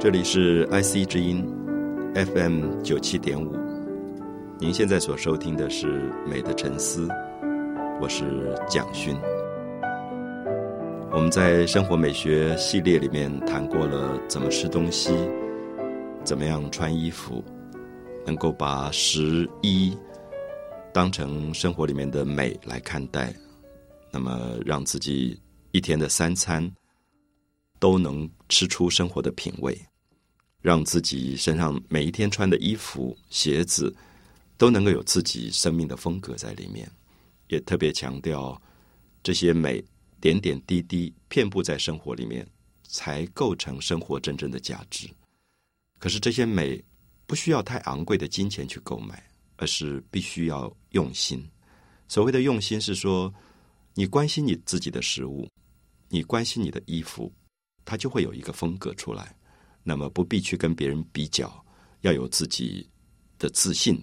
这里是 IC 之音 FM 九七点五，您现在所收听的是《美的沉思》，我是蒋勋。我们在生活美学系列里面谈过了怎么吃东西，怎么样穿衣服，能够把食衣当成生活里面的美来看待，那么让自己一天的三餐都能吃出生活的品味。让自己身上每一天穿的衣服、鞋子都能够有自己生命的风格在里面，也特别强调这些美点点滴滴遍布在生活里面，才构成生活真正的价值。可是这些美不需要太昂贵的金钱去购买，而是必须要用心。所谓的用心，是说你关心你自己的食物，你关心你的衣服，它就会有一个风格出来。那么不必去跟别人比较，要有自己的自信。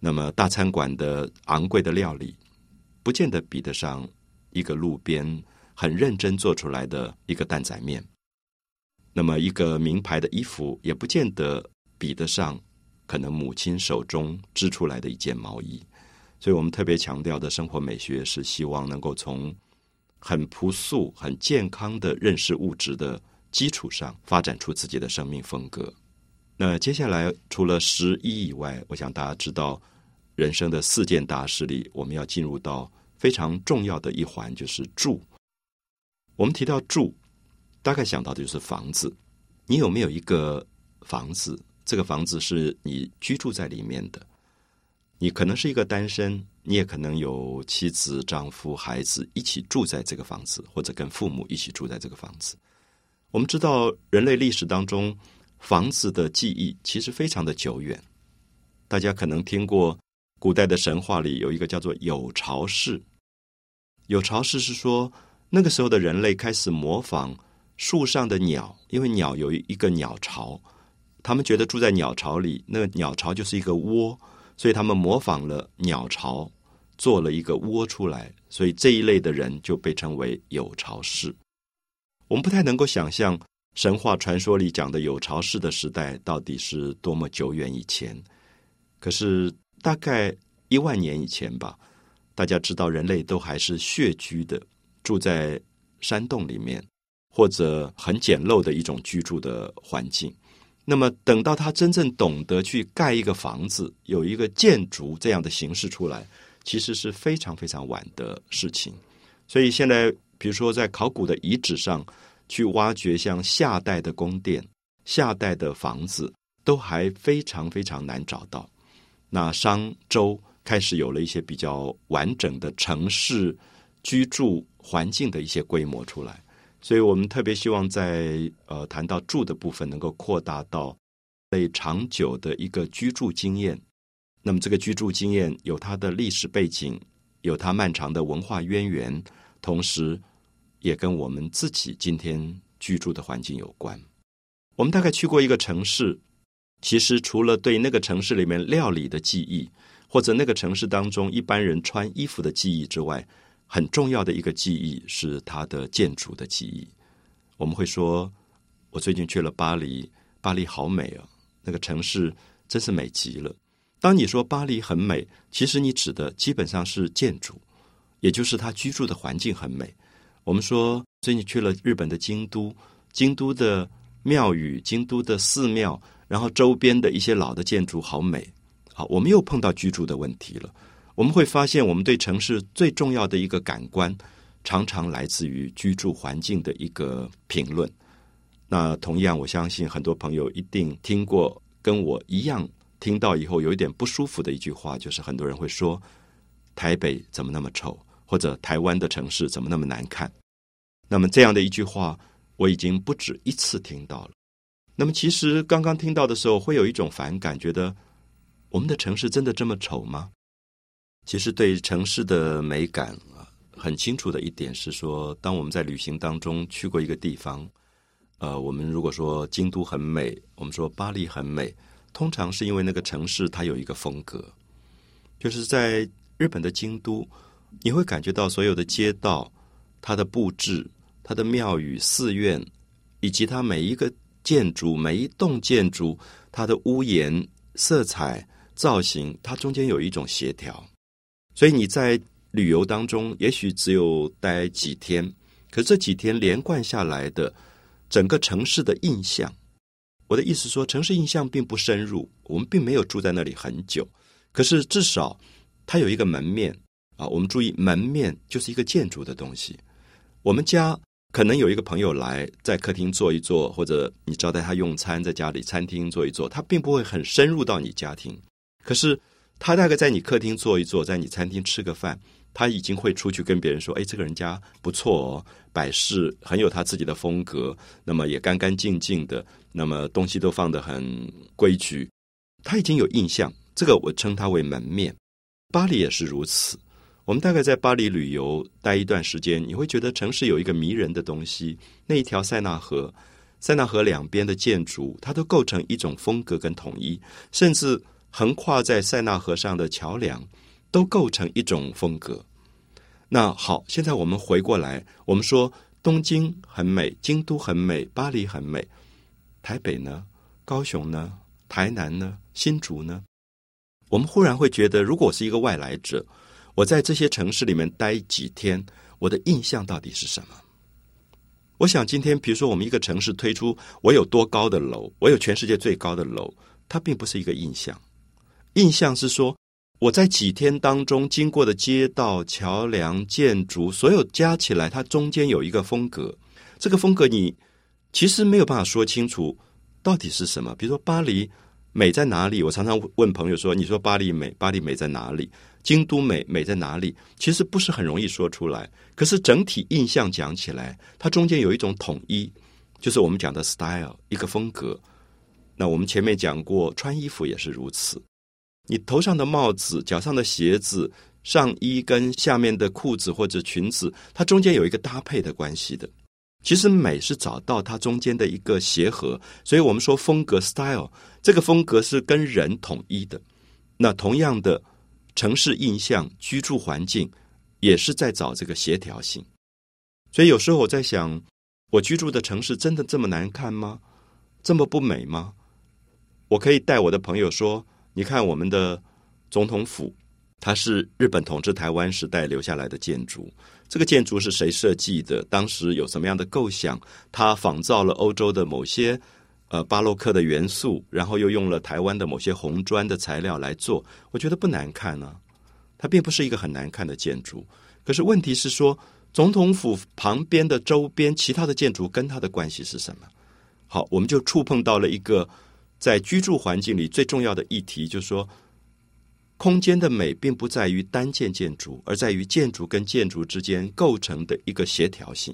那么大餐馆的昂贵的料理，不见得比得上一个路边很认真做出来的一个蛋仔面。那么一个名牌的衣服，也不见得比得上可能母亲手中织出来的一件毛衣。所以我们特别强调的生活美学，是希望能够从很朴素、很健康的认识物质的。基础上发展出自己的生命风格。那接下来除了十一以外，我想大家知道，人生的四件大事里，我们要进入到非常重要的一环，就是住。我们提到住，大概想到的就是房子。你有没有一个房子？这个房子是你居住在里面的。你可能是一个单身，你也可能有妻子、丈夫、孩子一起住在这个房子，或者跟父母一起住在这个房子。我们知道，人类历史当中，房子的记忆其实非常的久远。大家可能听过，古代的神话里有一个叫做有巢氏。有巢氏是说，那个时候的人类开始模仿树上的鸟，因为鸟有一个鸟巢，他们觉得住在鸟巢里，那个鸟巢就是一个窝，所以他们模仿了鸟巢，做了一个窝出来，所以这一类的人就被称为有巢氏。我们不太能够想象神话传说里讲的有巢氏的时代到底是多么久远以前。可是大概一万年以前吧，大家知道人类都还是穴居的，住在山洞里面，或者很简陋的一种居住的环境。那么等到他真正懂得去盖一个房子，有一个建筑这样的形式出来，其实是非常非常晚的事情。所以现在。比如说，在考古的遗址上去挖掘像夏代的宫殿、夏代的房子，都还非常非常难找到。那商周开始有了一些比较完整的城市居住环境的一些规模出来，所以我们特别希望在呃谈到住的部分，能够扩大到被长久的一个居住经验。那么这个居住经验有它的历史背景，有它漫长的文化渊源，同时。也跟我们自己今天居住的环境有关。我们大概去过一个城市，其实除了对那个城市里面料理的记忆，或者那个城市当中一般人穿衣服的记忆之外，很重要的一个记忆是它的建筑的记忆。我们会说，我最近去了巴黎，巴黎好美啊，那个城市真是美极了。当你说巴黎很美，其实你指的基本上是建筑，也就是他居住的环境很美。我们说最近去了日本的京都，京都的庙宇、京都的寺庙，然后周边的一些老的建筑好美。好，我们又碰到居住的问题了。我们会发现，我们对城市最重要的一个感官，常常来自于居住环境的一个评论。那同样，我相信很多朋友一定听过跟我一样听到以后有一点不舒服的一句话，就是很多人会说：“台北怎么那么丑？”或者台湾的城市怎么那么难看？那么这样的一句话，我已经不止一次听到了。那么其实刚刚听到的时候，会有一种反感，觉得我们的城市真的这么丑吗？其实对城市的美感啊，很清楚的一点是说，当我们在旅行当中去过一个地方，呃，我们如果说京都很美，我们说巴黎很美，通常是因为那个城市它有一个风格，就是在日本的京都。你会感觉到所有的街道、它的布置、它的庙宇、寺院，以及它每一个建筑、每一栋建筑，它的屋檐、色彩、造型，它中间有一种协调。所以你在旅游当中，也许只有待几天，可这几天连贯下来的整个城市的印象，我的意思说，城市印象并不深入，我们并没有住在那里很久，可是至少它有一个门面啊。我们注意，门面就是一个建筑的东西。我们家。可能有一个朋友来在客厅坐一坐，或者你招待他用餐，在家里餐厅坐一坐，他并不会很深入到你家庭。可是他大概在你客厅坐一坐，在你餐厅吃个饭，他已经会出去跟别人说：“哎，这个人家不错哦，摆饰很有他自己的风格，那么也干干净净的，那么东西都放得很规矩。”他已经有印象，这个我称他为门面。巴黎也是如此。我们大概在巴黎旅游待一段时间，你会觉得城市有一个迷人的东西。那一条塞纳河，塞纳河两边的建筑，它都构成一种风格跟统一，甚至横跨在塞纳河上的桥梁，都构成一种风格。那好，现在我们回过来，我们说东京很美，京都很美，巴黎很美，台北呢？高雄呢？台南呢？新竹呢？我们忽然会觉得，如果是一个外来者。我在这些城市里面待几天，我的印象到底是什么？我想今天，比如说我们一个城市推出我有多高的楼，我有全世界最高的楼，它并不是一个印象。印象是说我在几天当中经过的街道、桥梁、建筑，所有加起来，它中间有一个风格。这个风格你其实没有办法说清楚到底是什么。比如说巴黎美在哪里？我常常问朋友说：“你说巴黎美，巴黎美在哪里？”京都美美在哪里？其实不是很容易说出来。可是整体印象讲起来，它中间有一种统一，就是我们讲的 style 一个风格。那我们前面讲过，穿衣服也是如此。你头上的帽子、脚上的鞋子、上衣跟下面的裤子或者裙子，它中间有一个搭配的关系的。其实美是找到它中间的一个协和，所以我们说风格 style 这个风格是跟人统一的。那同样的。城市印象、居住环境也是在找这个协调性，所以有时候我在想，我居住的城市真的这么难看吗？这么不美吗？我可以带我的朋友说：“你看我们的总统府，它是日本统治台湾时代留下来的建筑。这个建筑是谁设计的？当时有什么样的构想？它仿造了欧洲的某些。”呃，巴洛克的元素，然后又用了台湾的某些红砖的材料来做，我觉得不难看呢。它并不是一个很难看的建筑，可是问题是说，总统府旁边的周边其他的建筑跟它的关系是什么？好，我们就触碰到了一个在居住环境里最重要的议题，就是说，空间的美并不在于单件建筑，而在于建筑跟建筑之间构成的一个协调性。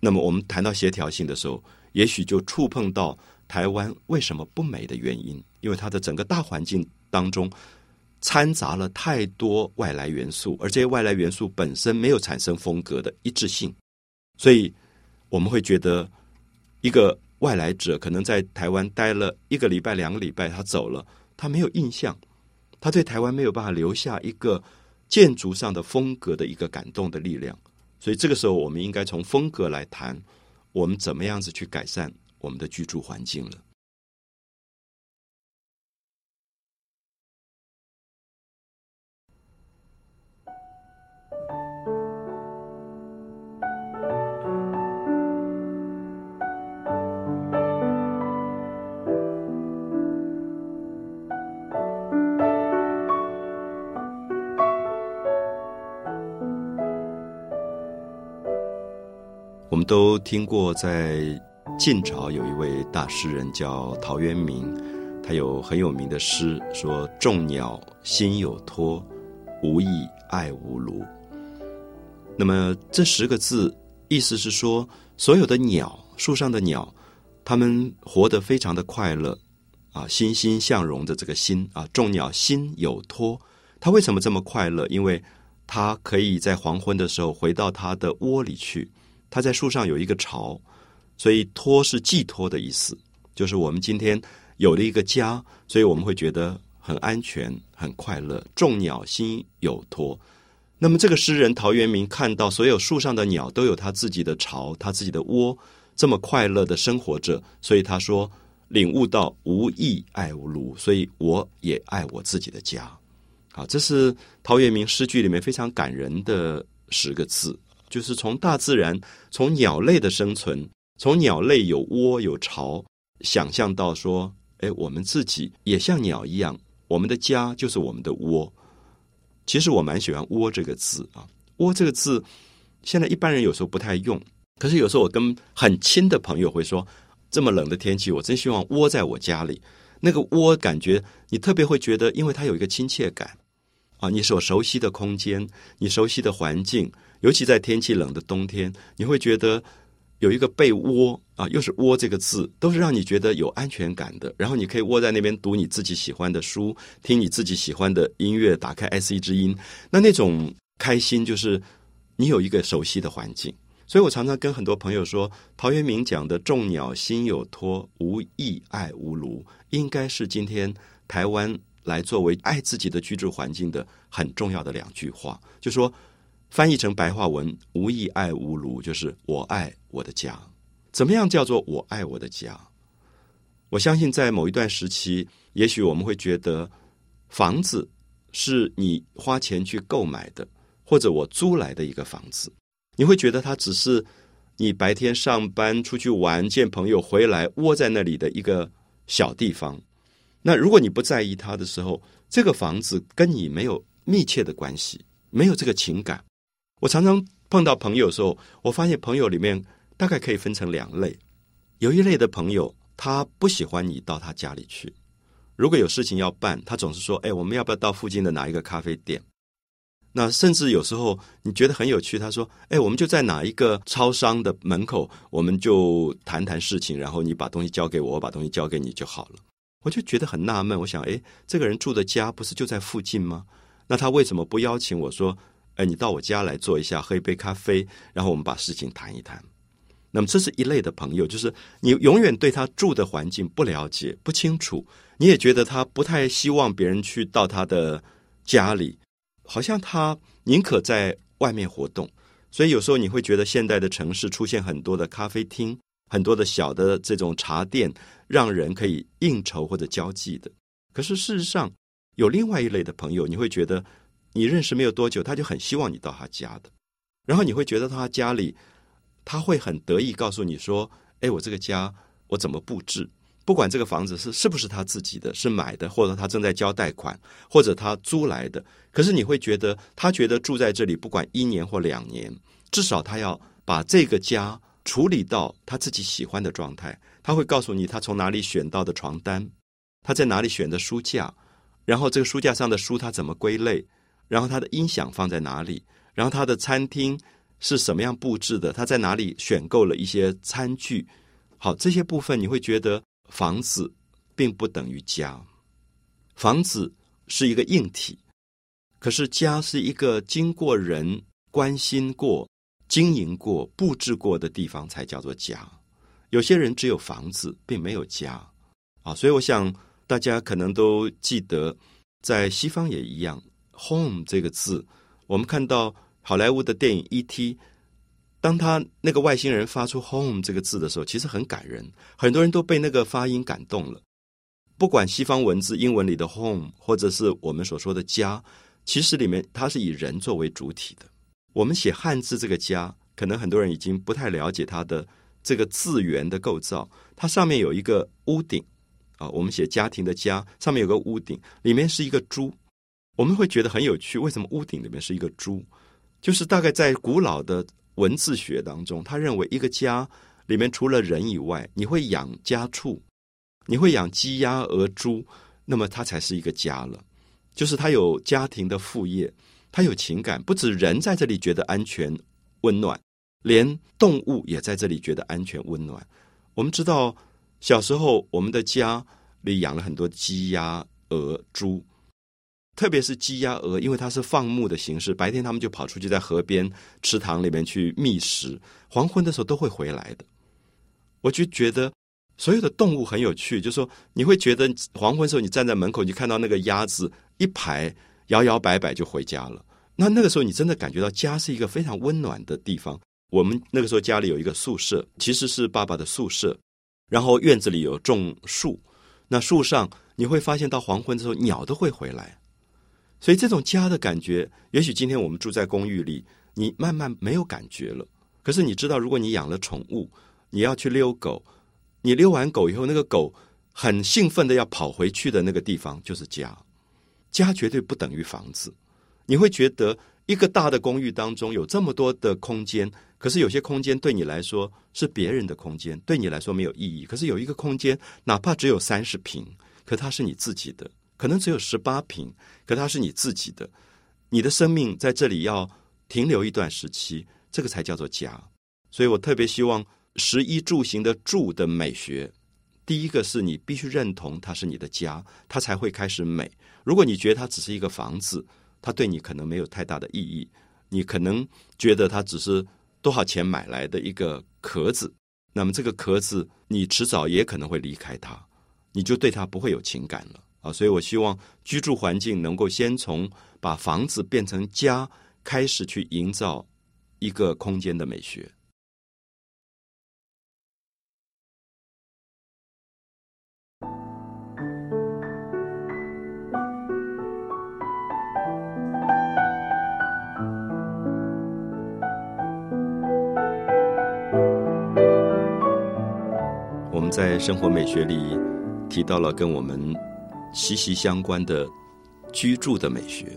那么，我们谈到协调性的时候。也许就触碰到台湾为什么不美的原因，因为它的整个大环境当中掺杂了太多外来元素，而这些外来元素本身没有产生风格的一致性，所以我们会觉得一个外来者可能在台湾待了一个礼拜、两个礼拜，他走了，他没有印象，他对台湾没有办法留下一个建筑上的风格的一个感动的力量，所以这个时候我们应该从风格来谈。我们怎么样子去改善我们的居住环境了？都听过，在晋朝有一位大诗人叫陶渊明，他有很有名的诗，说“众鸟心有托，无益爱无庐”。那么这十个字意思是说，所有的鸟，树上的鸟，它们活得非常的快乐啊，欣欣向荣的这个心啊，众鸟心有托，它为什么这么快乐？因为它可以在黄昏的时候回到它的窝里去。它在树上有一个巢，所以托是寄托的意思，就是我们今天有了一个家，所以我们会觉得很安全、很快乐。众鸟心有托，那么这个诗人陶渊明看到所有树上的鸟都有他自己的巢、他自己的窝，这么快乐的生活着，所以他说领悟到无义爱无庐，所以我也爱我自己的家。好，这是陶渊明诗句里面非常感人的十个字，就是从大自然，从鸟类的生存，从鸟类有窝有巢，想象到说，哎，我们自己也像鸟一样，我们的家就是我们的窝。其实我蛮喜欢“窝”这个字啊，“窝”这个字，现在一般人有时候不太用。可是有时候我跟很亲的朋友会说，这么冷的天气，我真希望窝在我家里。那个窝感觉你特别会觉得，因为它有一个亲切感啊，你所熟悉的空间，你熟悉的环境，尤其在天气冷的冬天，你会觉得有一个被窝啊，又是“窝”这个字，都是让你觉得有安全感的。然后你可以窝在那边读你自己喜欢的书，听你自己喜欢的音乐，打开 S E 之音，那那种开心就是你有一个熟悉的环境。所以我常常跟很多朋友说，陶渊明讲的“众鸟心有托，无翼爱无庐”，应该是今天台湾来作为爱自己的居住环境的很重要的两句话。就说翻译成白话文，“无义爱无庐”，就是我爱我的家。怎么样叫做我爱我的家？我相信在某一段时期，也许我们会觉得房子是你花钱去购买的，或者我租来的一个房子。你会觉得它只是你白天上班出去玩见朋友回来窝在那里的一个小地方。那如果你不在意它的时候，这个房子跟你没有密切的关系，没有这个情感。我常常碰到朋友的时候，我发现朋友里面大概可以分成两类。有一类的朋友，他不喜欢你到他家里去。如果有事情要办，他总是说：“哎，我们要不要到附近的哪一个咖啡店？”那甚至有时候你觉得很有趣，他说：“哎，我们就在哪一个超商的门口，我们就谈谈事情，然后你把东西交给我，我把东西交给你就好了。”我就觉得很纳闷，我想：“哎，这个人住的家不是就在附近吗？那他为什么不邀请我说：‘哎，你到我家来坐一下，喝一杯咖啡，然后我们把事情谈一谈？’”那么这是一类的朋友，就是你永远对他住的环境不了解、不清楚，你也觉得他不太希望别人去到他的家里。好像他宁可在外面活动，所以有时候你会觉得现代的城市出现很多的咖啡厅，很多的小的这种茶店，让人可以应酬或者交际的。可是事实上，有另外一类的朋友，你会觉得你认识没有多久，他就很希望你到他家的，然后你会觉得他家里他会很得意告诉你说：“哎，我这个家我怎么布置？”不管这个房子是是不是他自己的，是买的，或者他正在交贷款，或者他租来的，可是你会觉得他觉得住在这里，不管一年或两年，至少他要把这个家处理到他自己喜欢的状态。他会告诉你他从哪里选到的床单，他在哪里选的书架，然后这个书架上的书他怎么归类，然后他的音响放在哪里，然后他的餐厅是什么样布置的，他在哪里选购了一些餐具。好，这些部分你会觉得。房子并不等于家，房子是一个硬体，可是家是一个经过人关心过、经营过、布置过的地方才叫做家。有些人只有房子，并没有家啊，所以我想大家可能都记得，在西方也一样，“home” 这个字，我们看到好莱坞的电影《E.T.》。当他那个外星人发出 “home” 这个字的时候，其实很感人，很多人都被那个发音感动了。不管西方文字英文里的 “home” 或者是我们所说的“家”，其实里面它是以人作为主体的。我们写汉字这个“家”，可能很多人已经不太了解它的这个字源的构造。它上面有一个屋顶啊，我们写家庭的“家”，上面有个屋顶，里面是一个猪。我们会觉得很有趣，为什么屋顶里面是一个猪？就是大概在古老的。文字学当中，他认为一个家里面除了人以外，你会养家畜，你会养鸡鸭鹅猪，那么它才是一个家了。就是它有家庭的副业，它有情感，不止人在这里觉得安全温暖，连动物也在这里觉得安全温暖。我们知道，小时候我们的家里养了很多鸡鸭鹅猪。特别是鸡鸭鹅，因为它是放牧的形式，白天他们就跑出去在河边、池塘里面去觅食，黄昏的时候都会回来的。我就觉得所有的动物很有趣，就是说你会觉得黄昏时候你站在门口，你看到那个鸭子一排摇摇摆摆就回家了。那那个时候你真的感觉到家是一个非常温暖的地方。我们那个时候家里有一个宿舍，其实是爸爸的宿舍，然后院子里有种树，那树上你会发现到黄昏之后鸟都会回来，所以这种家的感觉，也许今天我们住在公寓里，你慢慢没有感觉了。可是你知道，如果你养了宠物，你要去遛狗，你遛完狗以后，那个狗很兴奋的要跑回去的那个地方就是家。家绝对不等于房子。你会觉得一个大的公寓当中有这么多的空间，可是有些空间对你来说是别人的空间，对你来说没有意义。可是有一个空间，哪怕只有三十平，可它是你自己的；可能只有十八平，可它是你自己的。你的生命在这里要停留一段时期。这个才叫做家，所以我特别希望食衣住行的住的美学，第一个是你必须认同它是你的家，它才会开始美。如果你觉得它只是一个房子，它对你可能没有太大的意义，你可能觉得它只是多少钱买来的一个壳子，那么这个壳子你迟早也可能会离开它，你就对它不会有情感了啊。所以我希望居住环境能够先从把房子变成家开始去营造。一个空间的美学。我们在生活美学里提到了跟我们息息相关的居住的美学，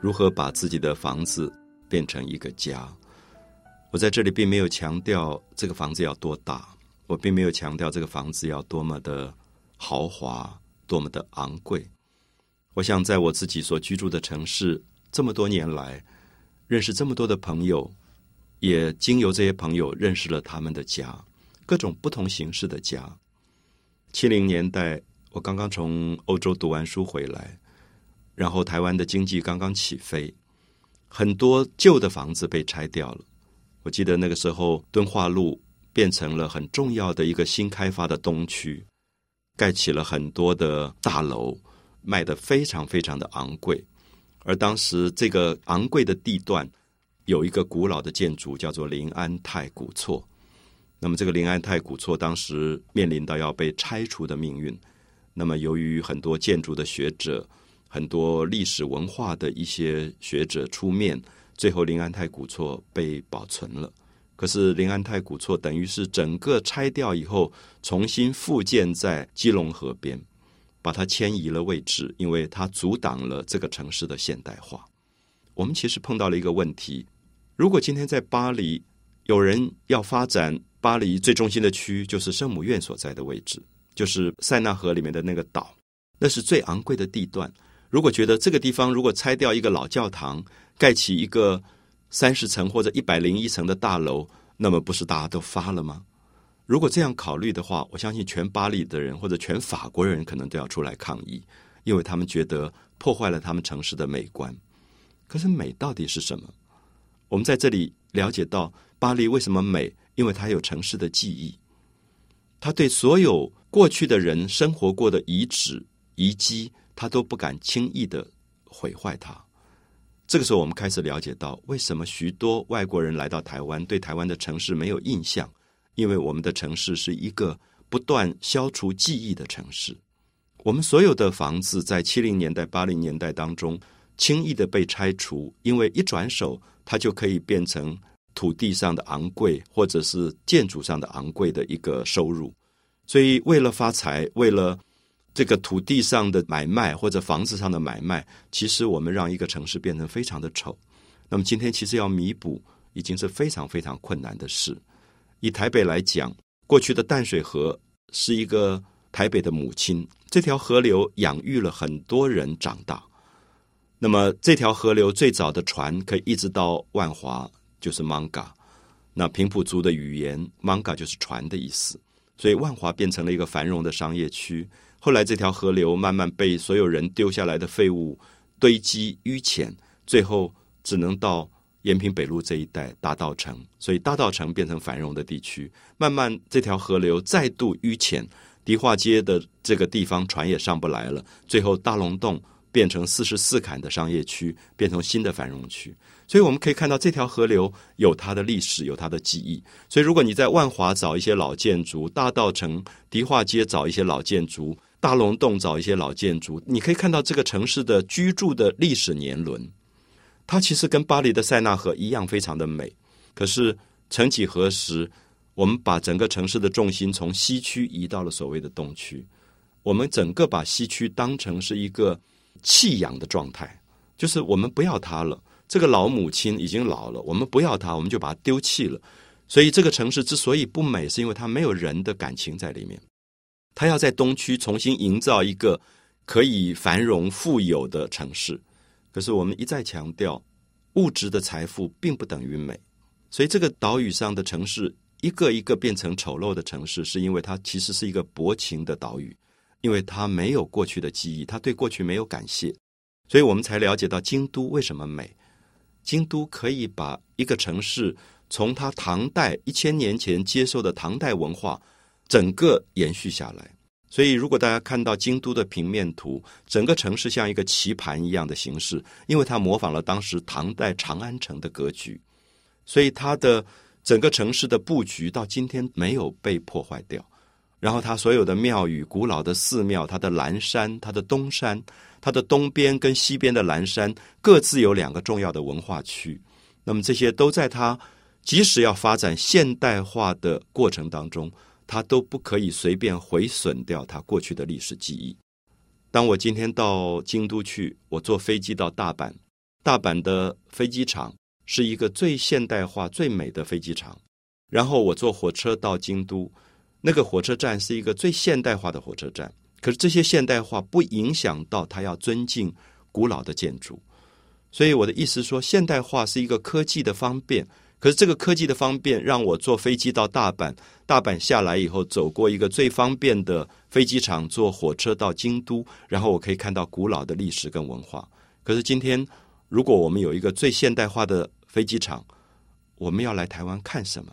如何把自己的房子变成一个家。我在这里并没有强调这个房子要多大，我并没有强调这个房子要多么的豪华、多么的昂贵。我想在我自己所居住的城市，这么多年来认识这么多的朋友，也经由这些朋友认识了他们的家，各种不同形式的家。七零年代，我刚刚从欧洲读完书回来，然后台湾的经济刚刚起飞，很多旧的房子被拆掉了。我记得那个时候，敦化路变成了很重要的一个新开发的东区，盖起了很多的大楼，卖的非常非常的昂贵。而当时这个昂贵的地段，有一个古老的建筑叫做临安太古厝。那么这个临安太古厝当时面临到要被拆除的命运。那么由于很多建筑的学者、很多历史文化的一些学者出面。最后，临安太古厝被保存了。可是，临安太古厝等于是整个拆掉以后，重新复建在基隆河边，把它迁移了位置，因为它阻挡了这个城市的现代化。我们其实碰到了一个问题：如果今天在巴黎有人要发展巴黎最中心的区，就是圣母院所在的位置，就是塞纳河里面的那个岛，那是最昂贵的地段。如果觉得这个地方如果拆掉一个老教堂，盖起一个三十层或者一百零一层的大楼，那么不是大家都发了吗？如果这样考虑的话，我相信全巴黎的人或者全法国人可能都要出来抗议，因为他们觉得破坏了他们城市的美观。可是美到底是什么？我们在这里了解到巴黎为什么美，因为它有城市的记忆，它对所有过去的人生活过的遗址遗迹，他都不敢轻易的毁坏它。这个时候，我们开始了解到，为什么许多外国人来到台湾，对台湾的城市没有印象？因为我们的城市是一个不断消除记忆的城市。我们所有的房子在七零年代、八零年代当中轻易的被拆除，因为一转手，它就可以变成土地上的昂贵，或者是建筑上的昂贵的一个收入。所以，为了发财，为了这个土地上的买卖或者房子上的买卖，其实我们让一个城市变成非常的丑。那么今天其实要弥补，已经是非常非常困难的事。以台北来讲，过去的淡水河是一个台北的母亲，这条河流养育了很多人长大。那么这条河流最早的船可以一直到万华，就是 Manga。那平埔族的语言 Manga 就是船的意思，所以万华变成了一个繁荣的商业区。后来，这条河流慢慢被所有人丢下来的废物堆积淤浅，最后只能到延平北路这一带大道城，所以大道城变成繁荣的地区。慢慢，这条河流再度淤浅，迪化街的这个地方船也上不来了。最后，大龙洞变成四十四坎的商业区，变成新的繁荣区。所以我们可以看到，这条河流有它的历史，有它的记忆。所以，如果你在万华找一些老建筑，大道城、迪化街找一些老建筑，大龙洞找一些老建筑，你可以看到这个城市的居住的历史年轮。它其实跟巴黎的塞纳河一样，非常的美。可是，曾几何时，我们把整个城市的重心从西区移到了所谓的东区。我们整个把西区当成是一个弃养的状态，就是我们不要它了。这个老母亲已经老了，我们不要它，我们就把它丢弃了。所以这个城市之所以不美，是因为它没有人的感情在里面。它要在东区重新营造一个可以繁荣富有的城市，可是我们一再强调，物质的财富并不等于美。所以这个岛屿上的城市一个一个变成丑陋的城市，是因为它其实是一个薄情的岛屿，因为他没有过去的记忆，他对过去没有感谢，所以我们才了解到京都为什么美。京都可以把一个城市从它唐代一千年前接受的唐代文化整个延续下来。所以，如果大家看到京都的平面图，整个城市像一个棋盘一样的形式，因为它模仿了当时唐代长安城的格局，所以它的整个城市的布局到今天没有被破坏掉。然后，它所有的庙宇、古老的寺庙、它的蓝山、它的东山、它的东边跟西边的蓝山各自有两个重要的文化区。那么，这些都在它即使要发展现代化的过程当中，它都不可以随便毁损掉它过去的历史记忆。当我今天到京都去，我坐飞机到大阪，大阪的飞机场是一个最现代化、最美的飞机场。然后我坐火车到京都。那个火车站是一个最现代化的火车站，可是这些现代化不影响到他要尊敬古老的建筑。所以我的意思说，现代化是一个科技的方便，可是这个科技的方便让我坐飞机到大阪，大阪下来以后走过一个最方便的飞机场，坐火车到京都，然后我可以看到古老的历史跟文化。可是今天，如果我们有一个最现代化的飞机场，我们要来台湾看什么？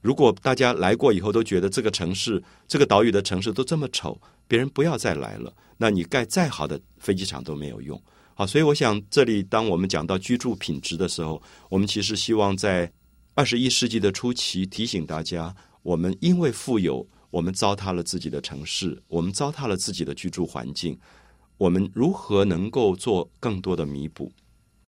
如果大家来过以后都觉得这个城市、这个岛屿的城市都这么丑，别人不要再来了。那你盖再好的飞机场都没有用。好，所以我想，这里当我们讲到居住品质的时候，我们其实希望在二十一世纪的初期提醒大家：我们因为富有，我们糟蹋了自己的城市，我们糟蹋了自己的居住环境。我们如何能够做更多的弥补？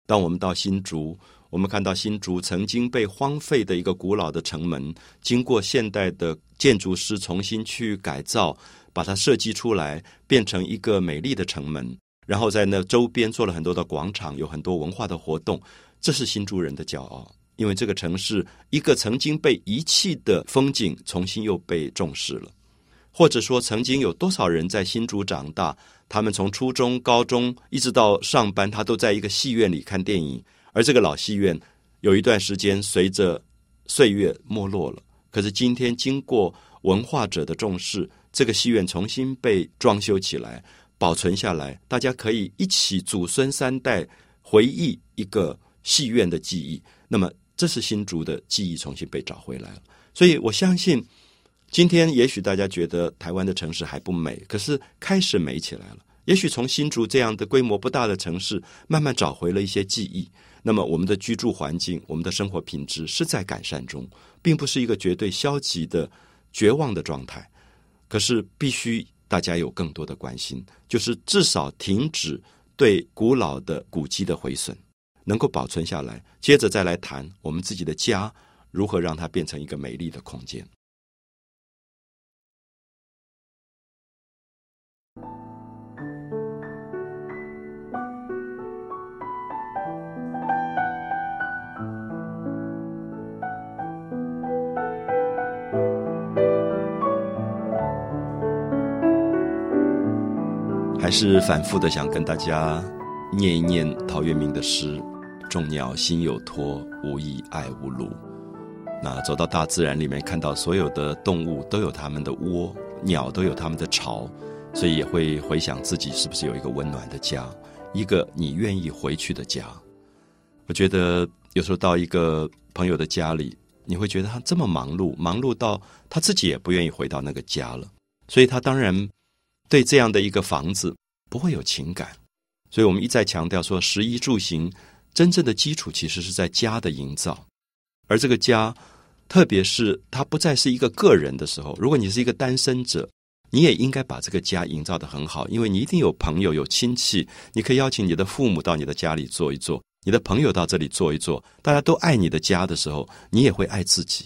当我们到新竹。我们看到新竹曾经被荒废的一个古老的城门，经过现代的建筑师重新去改造，把它设计出来，变成一个美丽的城门。然后在那周边做了很多的广场，有很多文化的活动。这是新竹人的骄傲，因为这个城市一个曾经被遗弃的风景，重新又被重视了。或者说，曾经有多少人在新竹长大，他们从初中、高中一直到上班，他都在一个戏院里看电影。而这个老戏院有一段时间随着岁月没落了，可是今天经过文化者的重视，这个戏院重新被装修起来，保存下来，大家可以一起祖孙三代回忆一个戏院的记忆。那么，这是新竹的记忆重新被找回来了。所以我相信，今天也许大家觉得台湾的城市还不美，可是开始美起来了。也许从新竹这样的规模不大的城市，慢慢找回了一些记忆。那么，我们的居住环境、我们的生活品质是在改善中，并不是一个绝对消极的、绝望的状态。可是，必须大家有更多的关心，就是至少停止对古老的古迹的毁损，能够保存下来。接着再来谈我们自己的家如何让它变成一个美丽的空间。还是反复的想跟大家念一念陶渊明的诗：“众鸟心有托，无意爱无路。”那走到大自然里面，看到所有的动物都有它们的窝，鸟都有它们的巢，所以也会回想自己是不是有一个温暖的家，一个你愿意回去的家。我觉得有时候到一个朋友的家里，你会觉得他这么忙碌，忙碌到他自己也不愿意回到那个家了，所以他当然对这样的一个房子。不会有情感，所以我们一再强调说，食衣住行真正的基础其实是在家的营造，而这个家，特别是它不再是一个个人的时候，如果你是一个单身者，你也应该把这个家营造的很好，因为你一定有朋友、有亲戚，你可以邀请你的父母到你的家里坐一坐，你的朋友到这里坐一坐，大家都爱你的家的时候，你也会爱自己。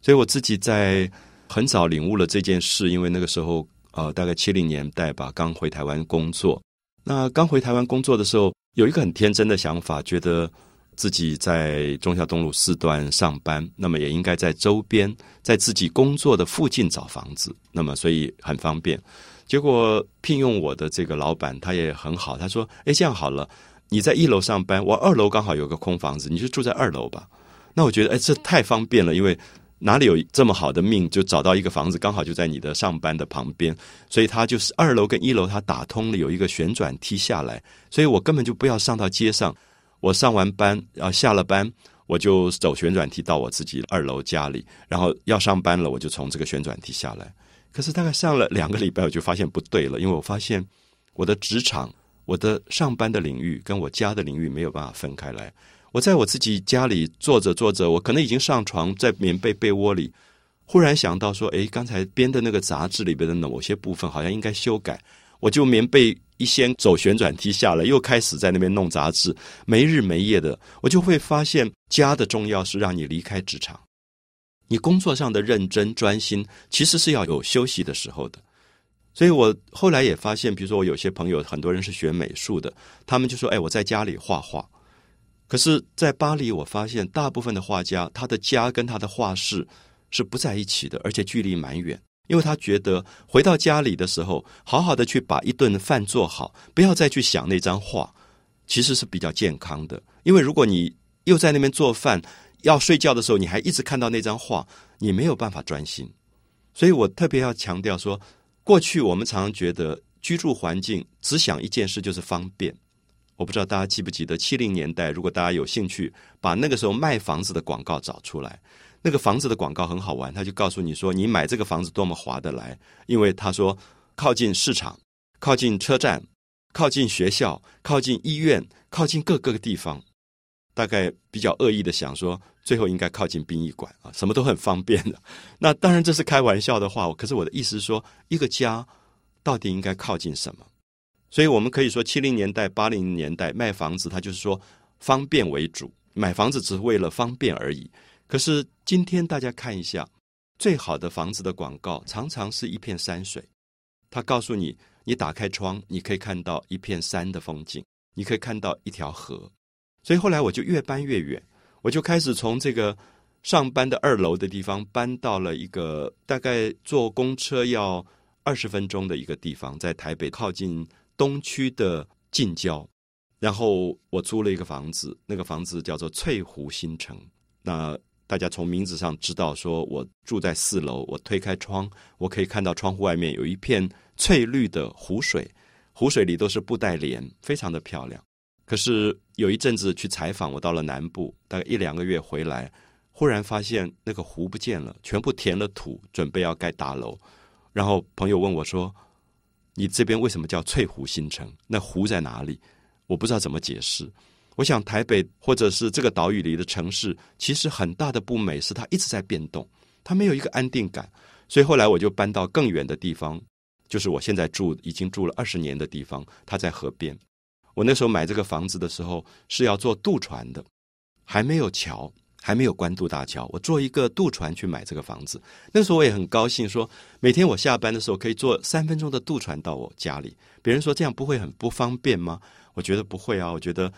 所以我自己在很早领悟了这件事，因为那个时候呃，大概七零年代吧，刚回台湾工作。那刚回台湾工作的时候，有一个很天真的想法，觉得自己在中孝东路四段上班，那么也应该在周边，在自己工作的附近找房子，那么所以很方便。结果聘用我的这个老板他也很好，他说：“哎，这样好了，你在一楼上班，我二楼刚好有个空房子，你就住在二楼吧。”那我觉得，哎，这太方便了，因为。哪里有这么好的命，就找到一个房子，刚好就在你的上班的旁边，所以他就是二楼跟一楼，他打通了，有一个旋转梯下来，所以我根本就不要上到街上，我上完班，然后下了班，我就走旋转梯到我自己二楼家里，然后要上班了，我就从这个旋转梯下来。可是大概上了两个礼拜，我就发现不对了，因为我发现我的职场、我的上班的领域跟我家的领域没有办法分开来。我在我自己家里坐着坐着，我可能已经上床，在棉被被窝里，忽然想到说：“诶，刚才编的那个杂志里边的某些部分好像应该修改。”我就棉被一掀，走旋转梯下来，又开始在那边弄杂志，没日没夜的。我就会发现，家的重要是让你离开职场，你工作上的认真专心，其实是要有休息的时候的。所以我后来也发现，比如说我有些朋友，很多人是学美术的，他们就说：“哎，我在家里画画。”可是，在巴黎，我发现大部分的画家，他的家跟他的画室是不在一起的，而且距离蛮远。因为他觉得回到家里的时候，好好的去把一顿饭做好，不要再去想那张画，其实是比较健康的。因为如果你又在那边做饭，要睡觉的时候，你还一直看到那张画，你没有办法专心。所以我特别要强调说，过去我们常常觉得居住环境只想一件事，就是方便。我不知道大家记不记得七零年代，如果大家有兴趣，把那个时候卖房子的广告找出来。那个房子的广告很好玩，他就告诉你说，你买这个房子多么划得来，因为他说靠近市场、靠近车站、靠近学校、靠近医院、靠近各个地方。大概比较恶意的想说，最后应该靠近殡仪馆啊，什么都很方便的。那当然这是开玩笑的话，可是我的意思是说，一个家到底应该靠近什么？所以我们可以说，七零年代、八零年代卖房子，它就是说方便为主，买房子只是为了方便而已。可是今天大家看一下，最好的房子的广告常常是一片山水，他告诉你，你打开窗，你可以看到一片山的风景，你可以看到一条河。所以后来我就越搬越远，我就开始从这个上班的二楼的地方搬到了一个大概坐公车要二十分钟的一个地方，在台北靠近。东区的近郊，然后我租了一个房子，那个房子叫做翠湖新城。那大家从名字上知道，说我住在四楼，我推开窗，我可以看到窗户外面有一片翠绿的湖水，湖水里都是布袋莲，非常的漂亮。可是有一阵子去采访，我到了南部，大概一两个月回来，忽然发现那个湖不见了，全部填了土，准备要盖大楼。然后朋友问我说。你这边为什么叫翠湖新城？那湖在哪里？我不知道怎么解释。我想台北或者是这个岛屿里的城市，其实很大的不美是它一直在变动，它没有一个安定感。所以后来我就搬到更远的地方，就是我现在住已经住了二十年的地方，它在河边。我那时候买这个房子的时候是要坐渡船的，还没有桥。还没有关渡大桥，我坐一个渡船去买这个房子。那时候我也很高兴，说每天我下班的时候可以坐三分钟的渡船到我家里。别人说这样不会很不方便吗？我觉得不会啊。我觉得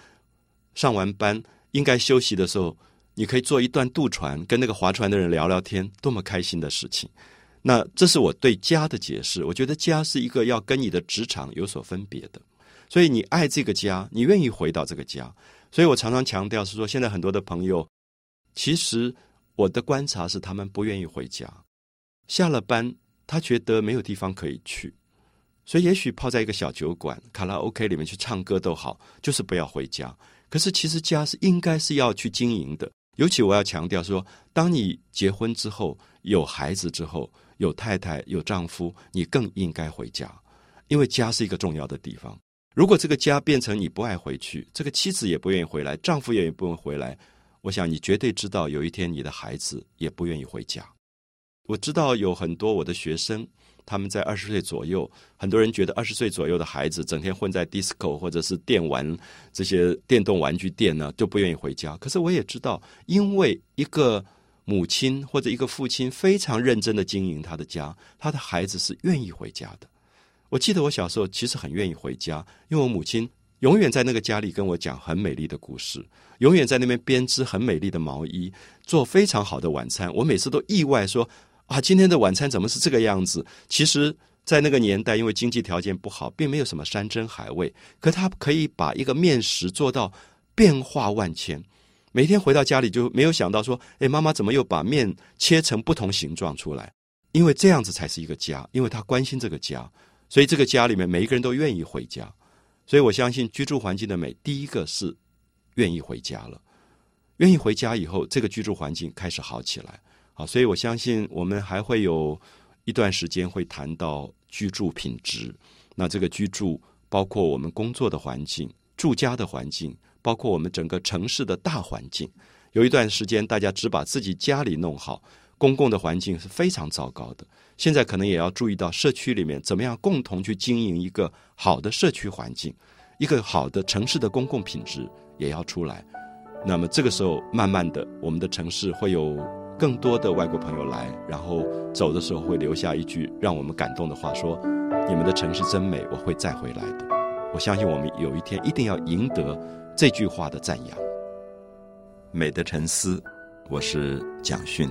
上完班应该休息的时候，你可以坐一段渡船，跟那个划船的人聊聊天，多么开心的事情。那这是我对家的解释。我觉得家是一个要跟你的职场有所分别的，所以你爱这个家，你愿意回到这个家。所以我常常强调是说，现在很多的朋友。其实我的观察是，他们不愿意回家。下了班，他觉得没有地方可以去，所以也许泡在一个小酒馆、卡拉 OK 里面去唱歌都好，就是不要回家。可是其实家是应该是要去经营的。尤其我要强调说，当你结婚之后、有孩子之后、有太太、有丈夫，你更应该回家，因为家是一个重要的地方。如果这个家变成你不爱回去，这个妻子也不愿意回来，丈夫也不愿意回来，我想你绝对知道，有一天你的孩子也不愿意回家。我知道有很多我的学生，他们在二十岁左右，很多人觉得二十岁左右的孩子整天混在 disco 或者是电玩这些电动玩具店呢，就不愿意回家。可是我也知道，因为一个母亲或者一个父亲非常认真的经营他的家，他的孩子是愿意回家的。我记得我小时候其实很愿意回家，因为我母亲永远在那个家里跟我讲很美丽的故事，永远在那边编织很美丽的毛衣，做非常好的晚餐。我每次都意外说。啊，今天的晚餐怎么是这个样子？其实，在那个年代，因为经济条件不好，并没有什么山珍海味。可他可以把一个面食做到变化万千。每天回到家里，就没有想到说：“哎，妈妈怎么又把面切成不同形状出来？”因为这样子才是一个家，因为他关心这个家，所以这个家里面每一个人都愿意回家。所以我相信居住环境的美，第一个是愿意回家了。愿意回家以后，这个居住环境开始好起来。好，所以我相信我们还会有一段时间会谈到居住品质。那这个居住包括我们工作的环境、住家的环境，包括我们整个城市的大环境。有一段时间，大家只把自己家里弄好，公共的环境是非常糟糕的。现在可能也要注意到社区里面怎么样共同去经营一个好的社区环境，一个好的城市的公共品质也要出来。那么这个时候，慢慢的，我们的城市会有。更多的外国朋友来，然后走的时候会留下一句让我们感动的话：说你们的城市真美，我会再回来的。我相信我们有一天一定要赢得这句话的赞扬。美的沉思，我是蒋勋。